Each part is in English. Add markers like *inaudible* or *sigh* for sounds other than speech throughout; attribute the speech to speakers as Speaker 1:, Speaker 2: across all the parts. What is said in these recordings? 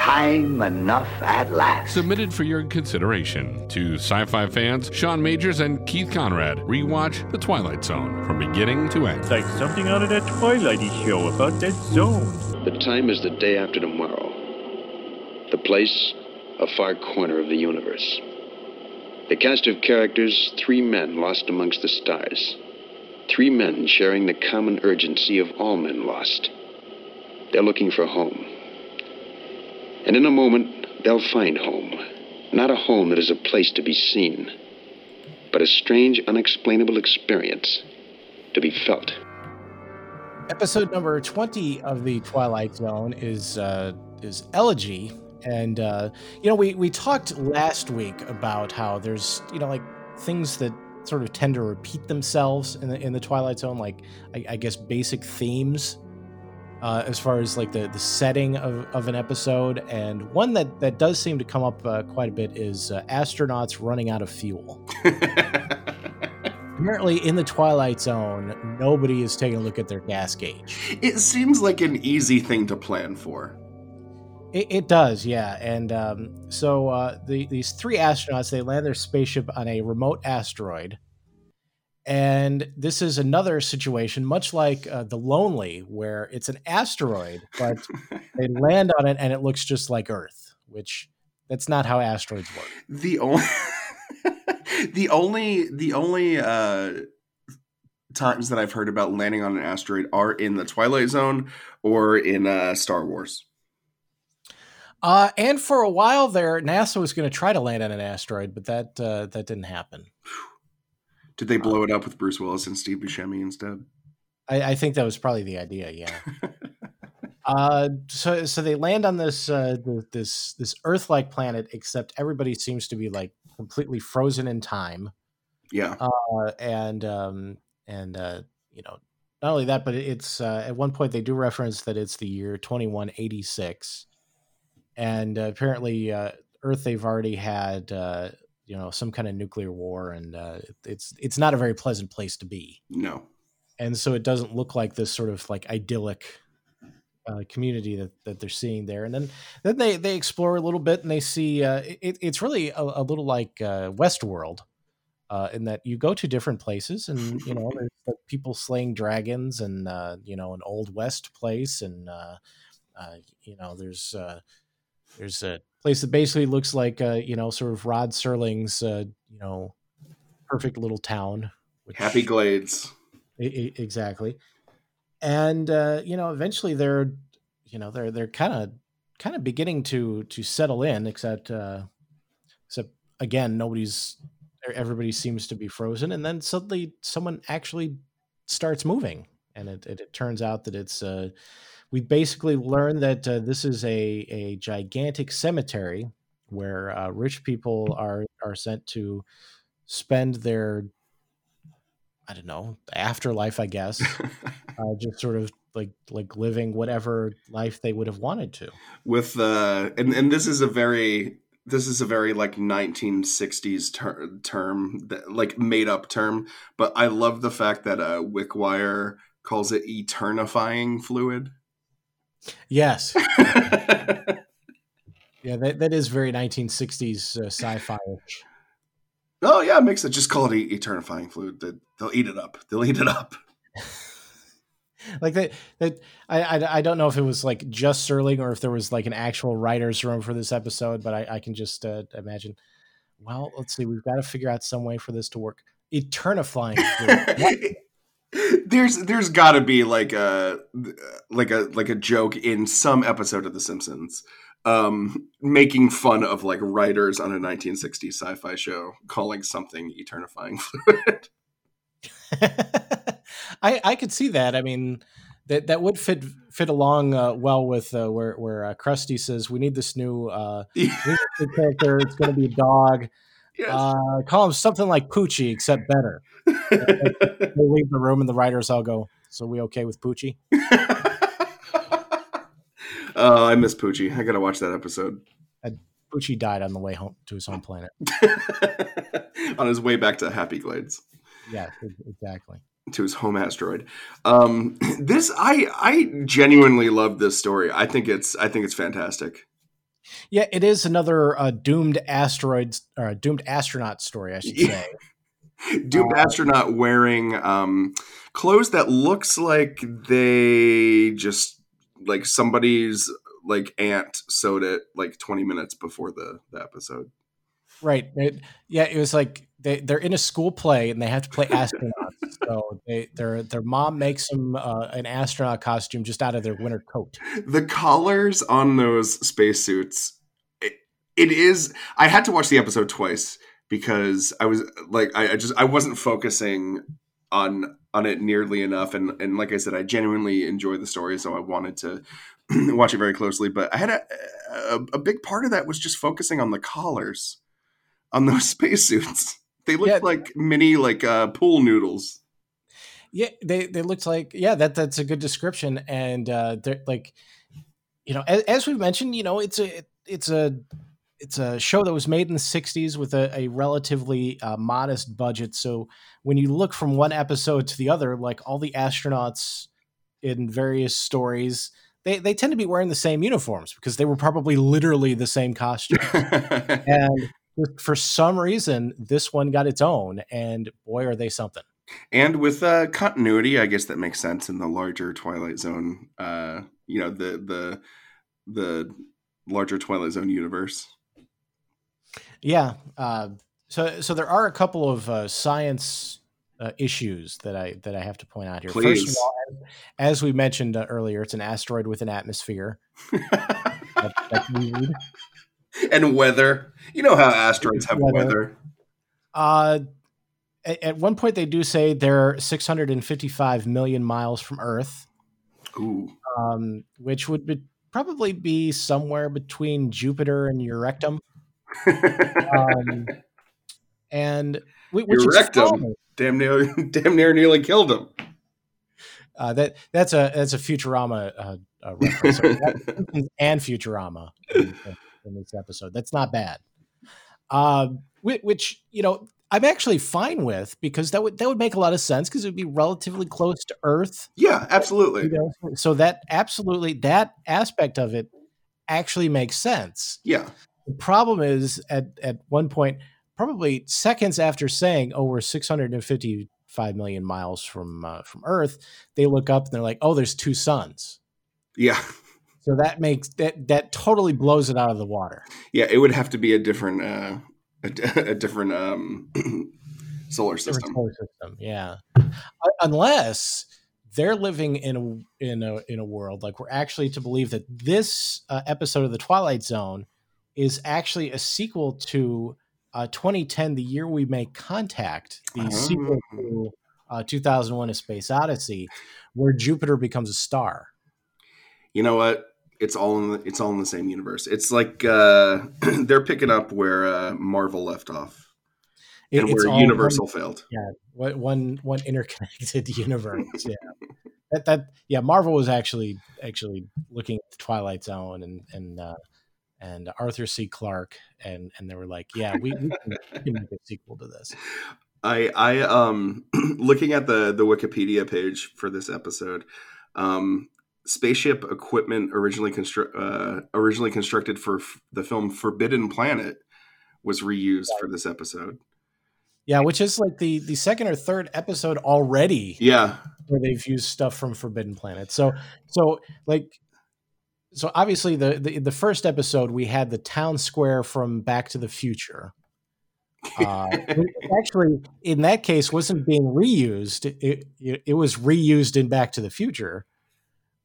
Speaker 1: Time enough at last.
Speaker 2: Submitted for your consideration to sci fi fans Sean Majors and Keith Conrad. Rewatch The Twilight Zone from beginning to end.
Speaker 3: It's like something out of that Twilighty show about that zone.
Speaker 4: The time is the day after tomorrow. The place, a far corner of the universe. The cast of characters, three men lost amongst the stars. Three men sharing the common urgency of all men lost. They're looking for home. And in a moment, they'll find home. Not a home that is a place to be seen, but a strange, unexplainable experience to be felt.
Speaker 5: Episode number 20 of the Twilight Zone is uh, is Elegy. And uh, you know, we, we talked last week about how there's, you know, like things that sort of tend to repeat themselves in the in the Twilight Zone, like I, I guess basic themes uh, as far as like the, the setting of, of an episode. And one that, that does seem to come up uh, quite a bit is uh, astronauts running out of fuel. *laughs* Apparently, in the Twilight Zone, nobody is taking a look at their gas gauge.
Speaker 6: It seems like an easy thing to plan for.
Speaker 5: It, it does, yeah. And um, so uh, the, these three astronauts they land their spaceship on a remote asteroid and this is another situation, much like uh, the Lonely, where it's an asteroid, but *laughs* they land on it and it looks just like Earth, which that's not how asteroids work.
Speaker 6: The only, *laughs* the only, the only uh, times that I've heard about landing on an asteroid are in the Twilight Zone or in uh, Star Wars.
Speaker 5: Uh, and for a while there, NASA was going to try to land on an asteroid, but that uh, that didn't happen.
Speaker 6: Did they blow it up with Bruce Willis and Steve Buscemi instead?
Speaker 5: I, I think that was probably the idea. Yeah. *laughs* uh, so so they land on this uh, this this Earth-like planet, except everybody seems to be like completely frozen in time.
Speaker 6: Yeah.
Speaker 5: Uh, and um, and uh, you know, not only that, but it's uh, at one point they do reference that it's the year twenty one eighty six, and uh, apparently uh, Earth they've already had uh, you know some kind of nuclear war, and uh, it's it's not a very pleasant place to be.
Speaker 6: No,
Speaker 5: and so it doesn't look like this sort of like idyllic uh, community that, that they're seeing there. And then then they they explore a little bit, and they see uh, it, it's really a, a little like uh, Westworld. Uh, in that you go to different places and you know there's people slaying dragons and uh, you know an old west place and uh, uh, you know there's uh, there's a place that basically looks like uh, you know sort of Rod Serling's uh, you know perfect little town.
Speaker 6: Which, Happy Glades.
Speaker 5: exactly. And uh, you know, eventually they're you know they're they're kind of kind of beginning to to settle in, except uh, except again nobody's everybody seems to be frozen, and then suddenly someone actually starts moving, and it it, it turns out that it's uh we basically learned that uh, this is a, a gigantic cemetery where uh, rich people are are sent to spend their I don't know afterlife, I guess, *laughs* uh, just sort of like like living whatever life they would have wanted to.
Speaker 6: With uh, and and this is a very this is a very like 1960s ter- term that like made up term, but I love the fact that uh, Wickwire calls it eternifying fluid.
Speaker 5: Yes. *laughs* yeah, that, that is very 1960s uh, sci-fi.
Speaker 6: Oh yeah, mix it. Just call it eternifying fluid. They'll eat it up. They'll eat it up. *laughs* *laughs*
Speaker 5: like that. That I, I, I don't know if it was like just Serling or if there was like an actual writers' room for this episode, but I, I can just uh, imagine. Well, let's see. We've got to figure out some way for this to work. Eternifying fluid
Speaker 6: there's there's got to be like a like a like a joke in some episode of The Simpsons, um, making fun of like writers on a 1960s sci-fi show calling something eternifying *laughs* fluid. *laughs*
Speaker 5: I I could see that. I mean, that that would fit fit along uh, well with uh, where where uh, Krusty says we need this new uh, *laughs* character. It's going to be a dog. Yes. Uh, call him something like Poochie, except better. *laughs* they leave the room, and the writers all go, "So we okay with Poochie?" *laughs*
Speaker 6: oh, I miss Poochie. I gotta watch that episode.
Speaker 5: And Poochie died on the way home to his home planet. *laughs*
Speaker 6: on his way back to Happy Glades.
Speaker 5: Yeah, exactly.
Speaker 6: To his home asteroid. Um, *clears throat* this I I genuinely love this story. I think it's I think it's fantastic.
Speaker 5: Yeah, it is another uh, doomed asteroids or doomed astronaut story, I should say. *laughs*
Speaker 6: Doomed
Speaker 5: Uh,
Speaker 6: astronaut wearing um, clothes that looks like they just like somebody's like aunt sewed it like 20 minutes before the, the episode.
Speaker 5: Right. It, yeah, it was like they, they're in a school play and they have to play *laughs* astronauts. So they, their their mom makes them uh, an astronaut costume just out of their winter coat.
Speaker 6: The collars on those spacesuits, it, it is. I had to watch the episode twice because I was like, I, I just I wasn't focusing on on it nearly enough, and and like I said, I genuinely enjoy the story, so I wanted to *clears throat* watch it very closely. But I had a, a a big part of that was just focusing on the collars on those *laughs* spacesuits. They looked
Speaker 5: Yeah.
Speaker 6: like mini like uh, pool noodles.
Speaker 5: Yeah, they they looked like yeah that that's a good description, and uh, they're like, you know, as, as we've mentioned, you know, it's a it's a it's a show that was made in the '60s with a, a relatively uh, modest budget. So when you look from one episode to the other, like all the astronauts in various stories, they they tend to be wearing the same uniforms because they were probably literally the same costume. *laughs* and for some reason, this one got its own, and boy, are they something.
Speaker 6: And with uh, continuity, I guess that makes sense in the larger Twilight Zone. Uh, you know, the the the larger Twilight Zone universe.
Speaker 5: Yeah. Uh, so so there are a couple of uh, science uh, issues that I that I have to point out here. First of all, as we mentioned uh, earlier, it's an asteroid with an atmosphere. *laughs* That, that's weird.
Speaker 6: and weather. You know how asteroids have
Speaker 5: Weather.
Speaker 6: weather.
Speaker 5: Uh, at, at one point, they do say they're 655 million miles from Earth,
Speaker 6: Ooh.
Speaker 5: um, which would be, probably be somewhere between Jupiter and your rectum. *laughs* Um, and whi- which
Speaker 6: Your rectum. damn near, *laughs* damn near, nearly killed him.
Speaker 5: Uh, that that's a that's a Futurama uh, uh, reference *laughs* and Futurama in, in this episode. That's not bad. Uh, which you know I'm actually fine with because that would that would make a lot of sense because it would be relatively close to Earth.
Speaker 6: Yeah, absolutely.
Speaker 5: You know? So that absolutely that aspect of it actually makes sense.
Speaker 6: Yeah,
Speaker 5: The problem is at at one point, probably seconds after saying, "Oh, we're 655 million miles from uh, from Earth," they look up and they're like, "Oh, there's two suns."
Speaker 6: yeah,
Speaker 5: So that makes that that totally blows it out of the water.
Speaker 6: yeah. It would have to be a different, uh, a, *laughs* a different um, *clears throat* solar system.
Speaker 5: solar system, yeah. Uh, Unless they're living in a in a in a world like we're actually to believe that this uh, episode of the Twilight Zone is actually a sequel to uh, 2010, the year we make contact, the sequel to uh, 2001: A Space Odyssey, where Jupiter becomes a star.
Speaker 6: You know what? It's all in the, it's all in the same universe. It's like uh, *clears throat* they're picking up where uh, Marvel left off
Speaker 5: It-
Speaker 6: and
Speaker 5: it's
Speaker 6: where Universal failed.
Speaker 5: one, one one interconnected *laughs* universe. Yeah, that that yeah. Marvel was actually actually looking at the Twilight Zone and and uh, and Arthur C. Clarke and and they were like, yeah, we, we can make a sequel to this.
Speaker 6: I I um *clears throat* looking at the the Wikipedia page for this episode, um, spaceship equipment originally constru- uh, originally constructed for f- the film Forbidden Planet was reused for this episode.
Speaker 5: Yeah, which is like the the second or third episode already
Speaker 6: Yeah,
Speaker 5: where they've used stuff from Forbidden Planet. So so like so obviously the the, the first episode we had the town square from Back to the Future. Uh, *laughs* actually, in that case, wasn't being reused. It, it it was reused in Back to the Future.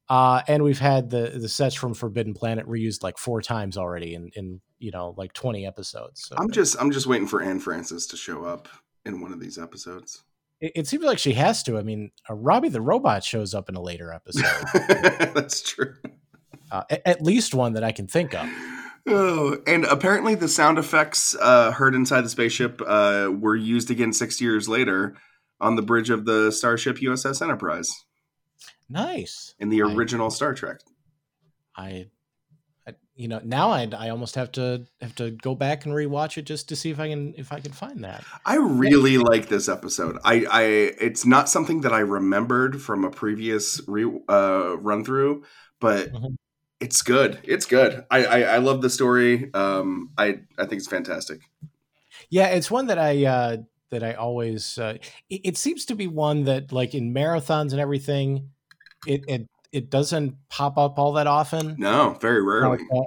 Speaker 5: Uh, and we've had the the sets from Forbidden Planet reused like four times already in, in you know like twenty episodes. So
Speaker 6: I'm just I'm just waiting for Anne Francis to show up in one of these episodes.
Speaker 5: it, it seems like she has to. I mean, uh, Robby the robot shows up in a later episode. *laughs*
Speaker 6: That's true.
Speaker 5: uh, a- at least one that I can think of.
Speaker 6: Oh, and apparently the sound effects uh, heard inside the spaceship uh, were used again six years later on the bridge of the starship USS Enterprise
Speaker 5: Nice.
Speaker 6: in the
Speaker 5: I-
Speaker 6: original Star Trek.
Speaker 5: I, I you know, now I I almost have to have to go back and rewatch it just to see if I can if I can find that.
Speaker 6: I really like this episode. I, I it's not something that I remembered from a previous re, uh, run through, but
Speaker 5: Mhm.
Speaker 6: It's good. It's good. I I, I love the story. Um, I I think it's fantastic.
Speaker 5: Yeah, it's one that I uh, that I always. Uh, it, it seems to be one that, like in marathons and everything, it it it doesn't pop up all that often.
Speaker 6: No, very rarely.
Speaker 5: Uh,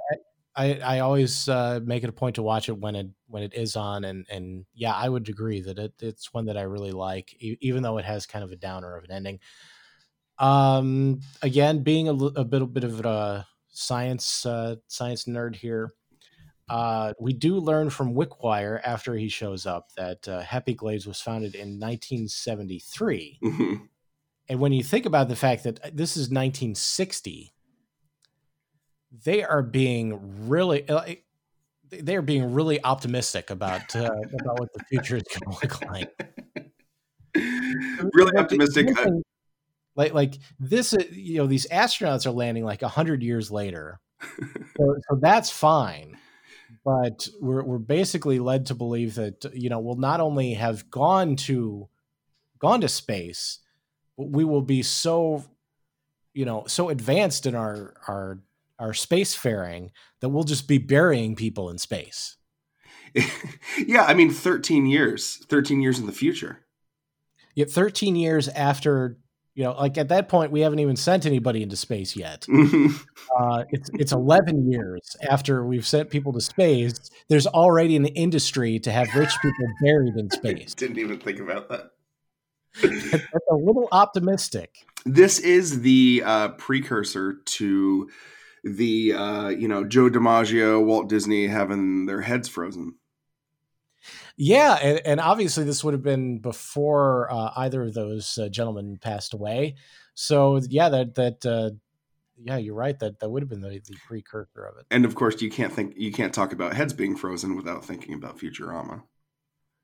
Speaker 5: I I always uh, make it a point to watch it when it when it is on, and and yeah, I would agree that it it's one that I really like, e- even though it has kind of a downer of an ending. Um, again, being a, a bit, bit of a science uh, science nerd here, uh, we do learn from Wickwire after he shows up that uh, Happy Glades was founded in 1973.
Speaker 6: Mhm.
Speaker 5: And when you think about the fact that uh, this is 1960, they are being really uh, they are being really optimistic about uh, about what the future is going to look like.
Speaker 6: really optimistic.
Speaker 5: like like this, you know, these astronauts are landing like hundred years later, so, so that's fine. But we're we're basically led to believe that you know we'll not only have gone to gone to space, we will be so you know so advanced in our our our spacefaring that we'll just be burying people in space. *laughs*
Speaker 6: yeah, I mean, 13 years, 13 years in the future.
Speaker 5: Yet 13 years after, you know, like at that point, we haven't even sent anybody into space yet. *laughs* Uh, it's it's 11 years after we've sent people to space. There's already an industry to have rich people buried in *laughs* space.
Speaker 6: Didn't even think about that.
Speaker 5: That's a little optimistic.
Speaker 6: This is the uh, precursor to the uh, you know Joe DiMaggio, Walt Disney having their heads frozen.
Speaker 5: Yeah, and, and obviously this would have been before uh, either of those uh, gentlemen passed away. So yeah, that that uh, yeah, you're right. That that would have been the, the precursor of it.
Speaker 6: And of course, you can't think you can't talk about heads being frozen without thinking about Futurama.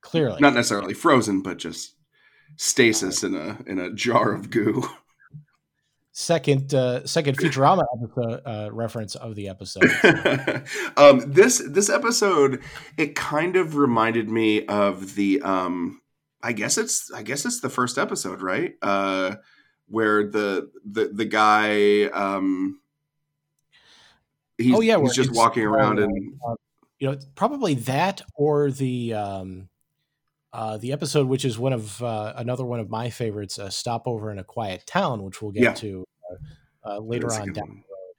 Speaker 5: Clearly,
Speaker 6: Not necessarily frozen, but just stasis in a in a jar of goo.
Speaker 5: second uh, second Futurama episode, uh, reference of the episode. *laughs*
Speaker 6: um, this this episode it kind of reminded me of the um, I guess it's I guess it's the first episode, right? Uh, where the the the guy um, he's,
Speaker 5: oh yeah,
Speaker 6: he's just walking around
Speaker 5: uh,
Speaker 6: and
Speaker 5: uh, you know probably that or the um, uh, the episode which is one of uh, another one of my favorites, uh, "Stopover in a Quiet Town," which we'll get
Speaker 6: Yeah.
Speaker 5: to uh, uh, later on down
Speaker 6: one.
Speaker 5: the road.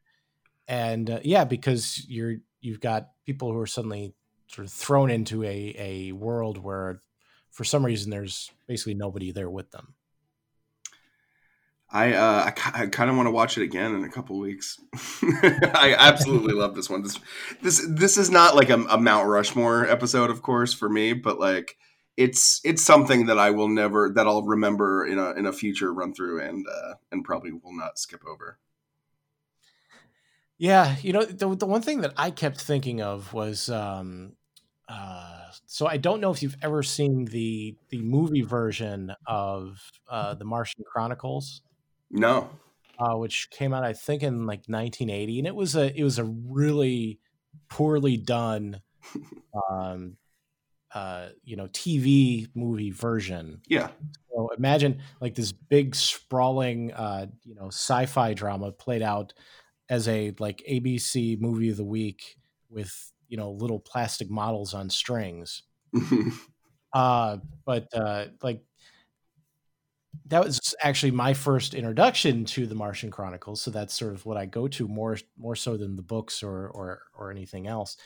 Speaker 5: And uh, yeah, because you're you've got people who are suddenly sort of thrown into a a world where for some reason there's basically nobody there with them.
Speaker 6: I uh, I, I kind of want to watch it again in a couple weeks. *laughs* I absolutely love this one. This this this is not like a, a Mount Rushmore episode, of course, for me, but like it's it's something that I will never that I'll remember in a in a future run through and uh, and probably will not skip over.
Speaker 5: Yeah, you know, the, the one thing that I kept thinking of was um uh so I don't know if you've ever seen the the movie version of uh the Martian Chronicles,
Speaker 6: No,
Speaker 5: uh which came out I think in like 1980 and it was a it was a really poorly done *laughs* um uh you know TV movie version.
Speaker 6: yeah,
Speaker 5: So imagine like this big sprawling uh you know sci-fi drama played out as a like ABC movie of the week with you know little plastic models on strings. *laughs* Uh but uh like that was actually my first introduction to the Martian Chronicles, so that's sort of what I go to more more so than the books or or or anything else.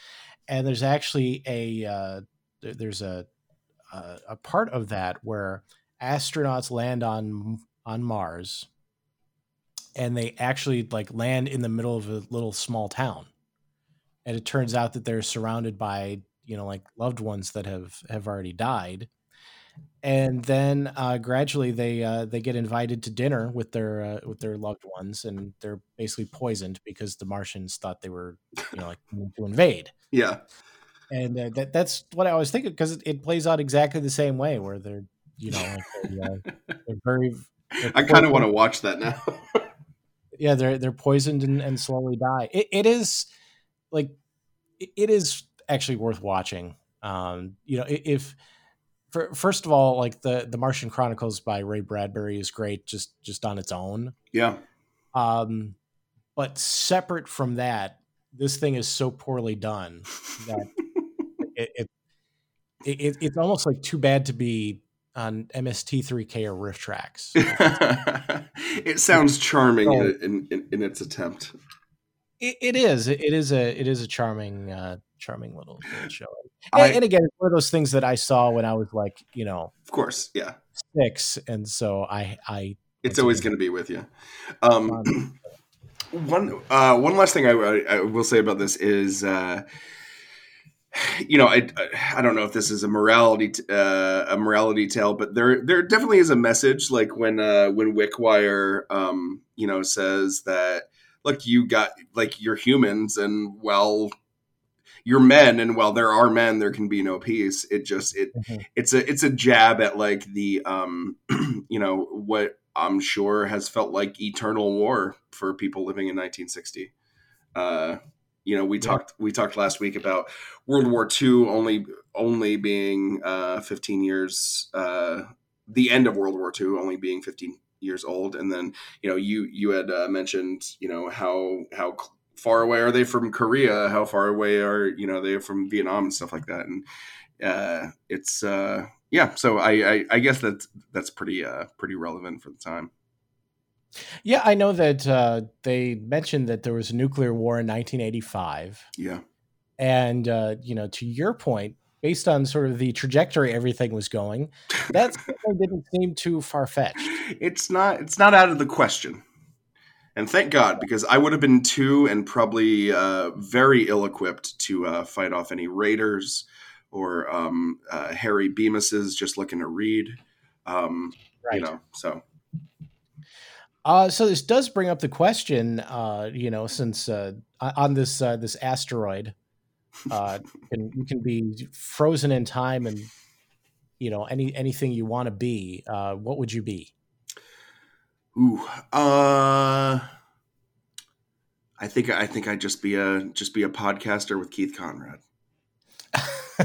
Speaker 5: And there's actually a uh, there's a a, a part of that where astronauts land on on Mars and they actually like land in the middle of a little small town. And it turns out that they're surrounded by, you know, like loved ones that have have already died. And then uh, gradually they uh, they get invited to dinner with their uh, with their loved ones, and they're basically poisoned because the Martians thought they were, you know, like to invade
Speaker 6: yeah.
Speaker 5: And uh, that that's what I always think of because it, it plays out exactly the same way where they're you know like they, uh, *laughs* they're very they're
Speaker 6: I kind of want to watch that now. *laughs*
Speaker 5: yeah they're they're poisoned and, and slowly die. It, it is like it, it is actually worth watching. Um you know if for, first of all like the the Martian Chronicles by Ray Bradbury is great just just on its own.
Speaker 6: Yeah,
Speaker 5: um but separate from that, this thing is so poorly done *laughs* that it, it, it it's almost like too bad to be on MST3K or RiffTrax. *laughs*
Speaker 6: it sounds charming in, in, in, in its attempt.
Speaker 5: It, it is. It is a. It is a charming, uh, charming little, little show. And, I, and, again, it's one of those things that I saw when I was like, you know,
Speaker 6: of course, yeah,
Speaker 5: six, and so I, I.
Speaker 6: It's always going to be with you. Um, *clears throat* one, uh, one last thing I, I, will say about this is. Uh, you know, I I don't know if this is a morality uh, a morality tale, but there there definitely is a message. Like when uh, when Wickwire, um, you know, says that look, you got like you're humans, and well, you're men, and while there are men, there can be no peace. It just it mm-hmm. it's a it's a jab at like the um, *clears throat* you know what I'm sure has felt like eternal war for people living in 1960. Uh, you know, we yeah. talked we talked last week about World War II only only being uh, 15 years, uh, the end of World War II only being 15 years old, and then you know you you had uh, mentioned you know how how far away are they from Korea? How far away are you know they from Vietnam and stuff like that, and uh, it's uh, yeah. So I, I I guess that's that's pretty uh pretty relevant for the time.
Speaker 5: Yeah, I know that uh, they mentioned that there was a nuclear war in 1985.
Speaker 6: Yeah.
Speaker 5: And, uh, you know, to your point, based on sort of the trajectory everything was going, that *laughs* didn't seem too far fetched.
Speaker 6: It's not. It's not out of the question. And thank God, because I would have been too, and probably uh, very ill-equipped to uh, fight off any raiders or um, uh, Harry Bemis's just looking to read. Um, right. You know, so
Speaker 5: uh, so this does bring up the question, uh, you know, since uh, on this uh, this asteroid, uh, *laughs* and you can be frozen in time and you know any anything you want to be. Uh, what would you be?
Speaker 6: Ooh, uh, I think I think I'd just be a just be a podcaster with Keith Conrad.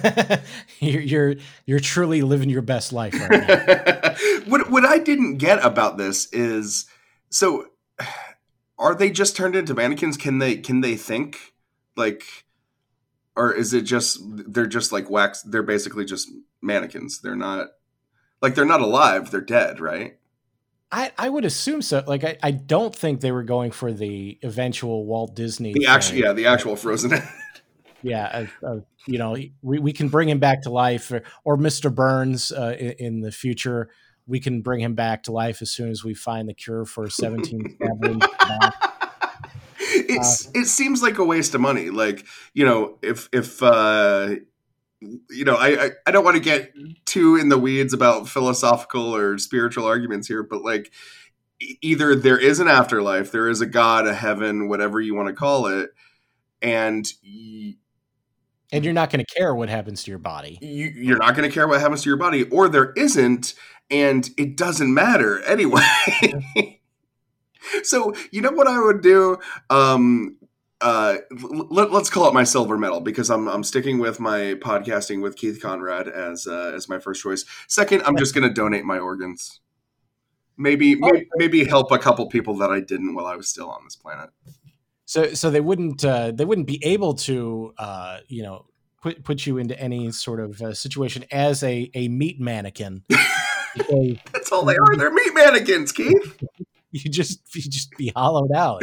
Speaker 6: *laughs*
Speaker 5: you're, you're you're truly living your best life right now. *laughs*
Speaker 6: what what I didn't get about this is so are they just turned into mannequins? Can they can they think like or is it just they're just like wax they're basically just mannequins. They're not like they're not alive, they're dead, right?
Speaker 5: I, I would assume so. Like I, I don't think they were going for the eventual Walt Disney.
Speaker 6: The actual yeah, the actual Frozen.
Speaker 5: yeah, uh, uh, you know, we, we can bring him back to life, or, or Mr. Burns uh, in, in, the future we can bring him back to life as soon as we find the cure for *laughs* 17 *laughs*
Speaker 6: it's uh, it seems like a waste of money like you know if if uh you know I, I i don't want to get too in the weeds about philosophical or spiritual arguments here but like either there is an afterlife there is a god a heaven whatever you want to call it and
Speaker 5: and you're not going to care what happens to your body.
Speaker 6: You, you're not going to care what happens to your body or there isn't and it doesn't matter anyway. *laughs* so you know what I would do? Um, uh, let, us call it my silver medal because I'm I'm sticking with my podcasting with Keith Conrad as uh, as my first choice. Second, I'm just going to donate my organs. Maybe, oh, maybe maybe help a couple people that I didn't while I was still on this planet.
Speaker 5: So so they wouldn't uh, they wouldn't be able to uh, you know put put you into any sort of uh, situation as a a meat mannequin. *laughs*
Speaker 6: That's *laughs* all they are. They're meat mannequins, Keith. *laughs*
Speaker 5: You just you just be hollowed out.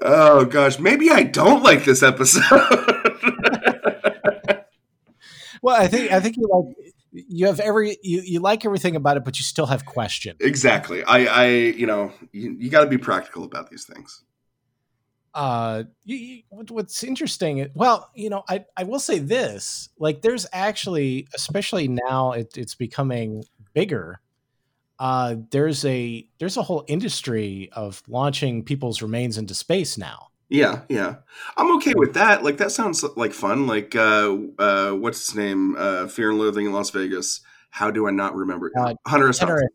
Speaker 6: Oh gosh, maybe I don't like this episode. *laughs*
Speaker 5: well, I think I think you like you have every you, you like everything about it, but you still have questions.
Speaker 6: Exactly. I I you know you, you got to be practical about these things.
Speaker 5: Uh, you, you, what's interesting? Well, you know, I I will say this: like, there's actually, especially now, it, it's becoming bigger, uh, there's a there's a whole industry of launching people's remains into space now.
Speaker 6: Yeah, yeah, I'm okay with that. Like that sounds like fun. Like uh, uh, what's his name? Uh, Fear and Loathing in Las Vegas. How do I not remember? Uh, Hunter S. Hunter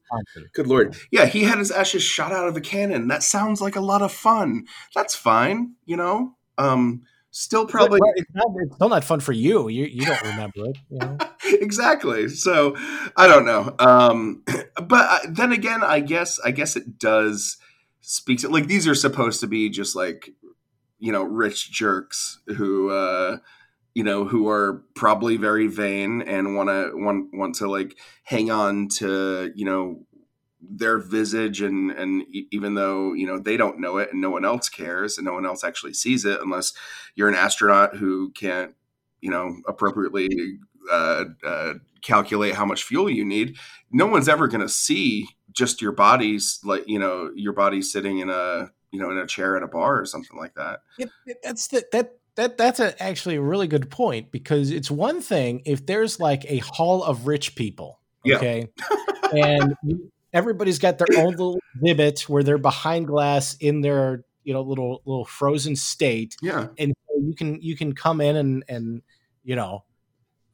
Speaker 6: Good lord, yeah, he had his ashes shot out of a cannon. That sounds like a lot of fun. That's fine, you know. Um, still probably
Speaker 5: it's, not, it's, still not fun for you. You you don't remember it. You know? *laughs*
Speaker 6: exactly. So I don't know. Um, *clears throat* but then again, I guess I guess it does speak to like these are supposed to be just like you know rich jerks who uh you know who are probably very vain and want to want want to like hang on to you know their visage and and even though you know they don't know it and no one else cares and no one else actually sees it unless you're an astronaut who can't you know appropriately uh, uh, calculate how much fuel you need no one's ever going to see just your body's like you know your body sitting in a you know in a chair at a bar or something like that
Speaker 5: It, it- that's the, that that that's a, actually a really good point because it's one thing if there's like a hall of rich people,
Speaker 6: Yeah.
Speaker 5: okay, *laughs* and you- everybody's got their own little exhibit where they're behind glass in their you know little little frozen state,
Speaker 6: yeah
Speaker 5: and you can you can come in and and you know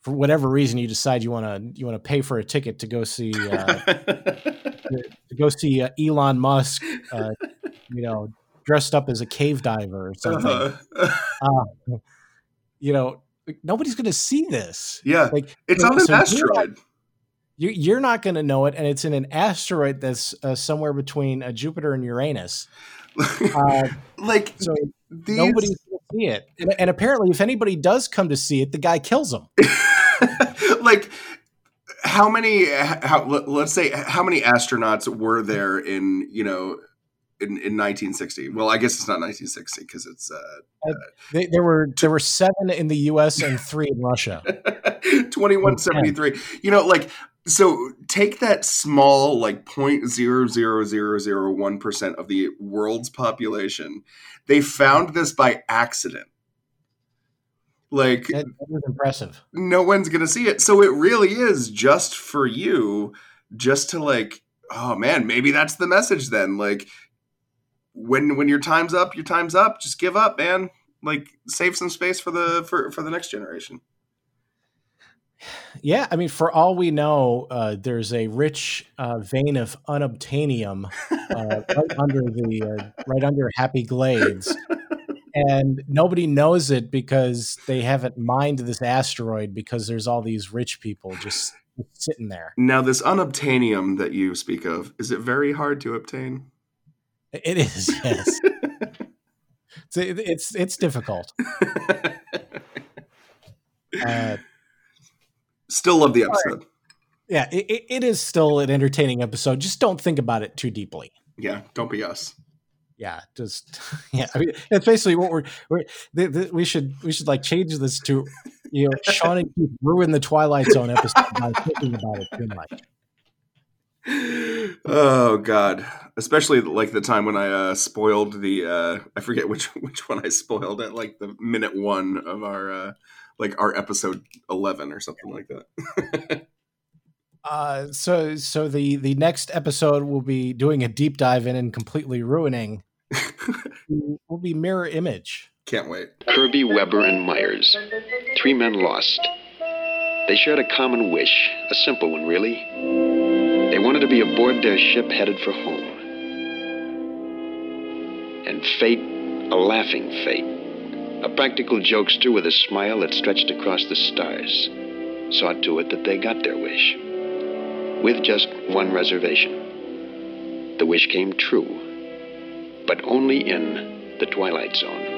Speaker 5: for whatever reason you decide you want to you want to pay for a ticket to go see uh, *laughs* to go see uh, Elon Musk, uh, you know, dressed up as a cave diver or something.
Speaker 6: Uh-huh. *laughs*
Speaker 5: Uh, you know, nobody's going to see this.
Speaker 6: yeah
Speaker 5: Like
Speaker 6: it's
Speaker 5: so-
Speaker 6: on an
Speaker 5: so
Speaker 6: asteroid
Speaker 5: You, you're not going to know it, and it's in an asteroid that's uh, somewhere between uh, Jupiter and Uranus. Uh, *laughs*
Speaker 6: like
Speaker 5: so
Speaker 6: these
Speaker 5: nobody's going to see it. And, and apparently, if anybody does come to see it, the guy kills them. *laughs*
Speaker 6: like how many how let- let's say how many astronauts were there in you know in, in 1960 well i guess it's not 1960 because it's uh
Speaker 5: They, there were there were seven in the U.S. and *laughs* three in Russia.
Speaker 6: 2173 you know like so take that small like 0.00001% of the world's population. They found this by accident. Like
Speaker 5: That, was impressive.
Speaker 6: no one's gonna see it. So it really is just for you just to like oh man maybe that's the message then. Like when when your time's up your time's up. Just give up man. Like save some space for the for, for the next generation
Speaker 5: Yeah, I mean, for all we know, uh, there's a rich uh, vein of unobtainium uh, right under the uh, right under Happy Glades, and nobody knows it because they haven't mined this asteroid because there's all these rich people just sitting there.
Speaker 6: now this unobtainium that you speak of is it very hard to obtain
Speaker 5: It is, *laughs* yes. it's, it's it's difficult. *laughs* Uh,
Speaker 6: still love the episode.
Speaker 5: Yeah, it, it- it is still an entertaining episode. Just don't think about it too deeply.
Speaker 6: yeah don't be us.
Speaker 5: Yeah just *laughs* yeah i mean that's basically what we're, we're th- th- we should we should like change this to you know *laughs* sean and keith ruin the twilight zone episode by thinking about it too much.
Speaker 6: Oh god. Especially like the time when i uh spoiled the uh i forget which *laughs* which one i spoiled at like the minute one of our uh like our episode 11 or something like that *laughs*
Speaker 5: uh so so the the next episode will be doing a deep dive in and completely ruining *laughs* will be mirror image
Speaker 6: can't wait
Speaker 4: Kirby, Webber, and Meyers. Three men lost. They shared a common wish, a simple one, really. They wanted to be aboard their ship headed for home. And fate, a laughing fate, a practical jokester with a smile that stretched across the stars, saw to it that they got their wish. With just one reservation. The wish came true, but only in the Twilight Zone.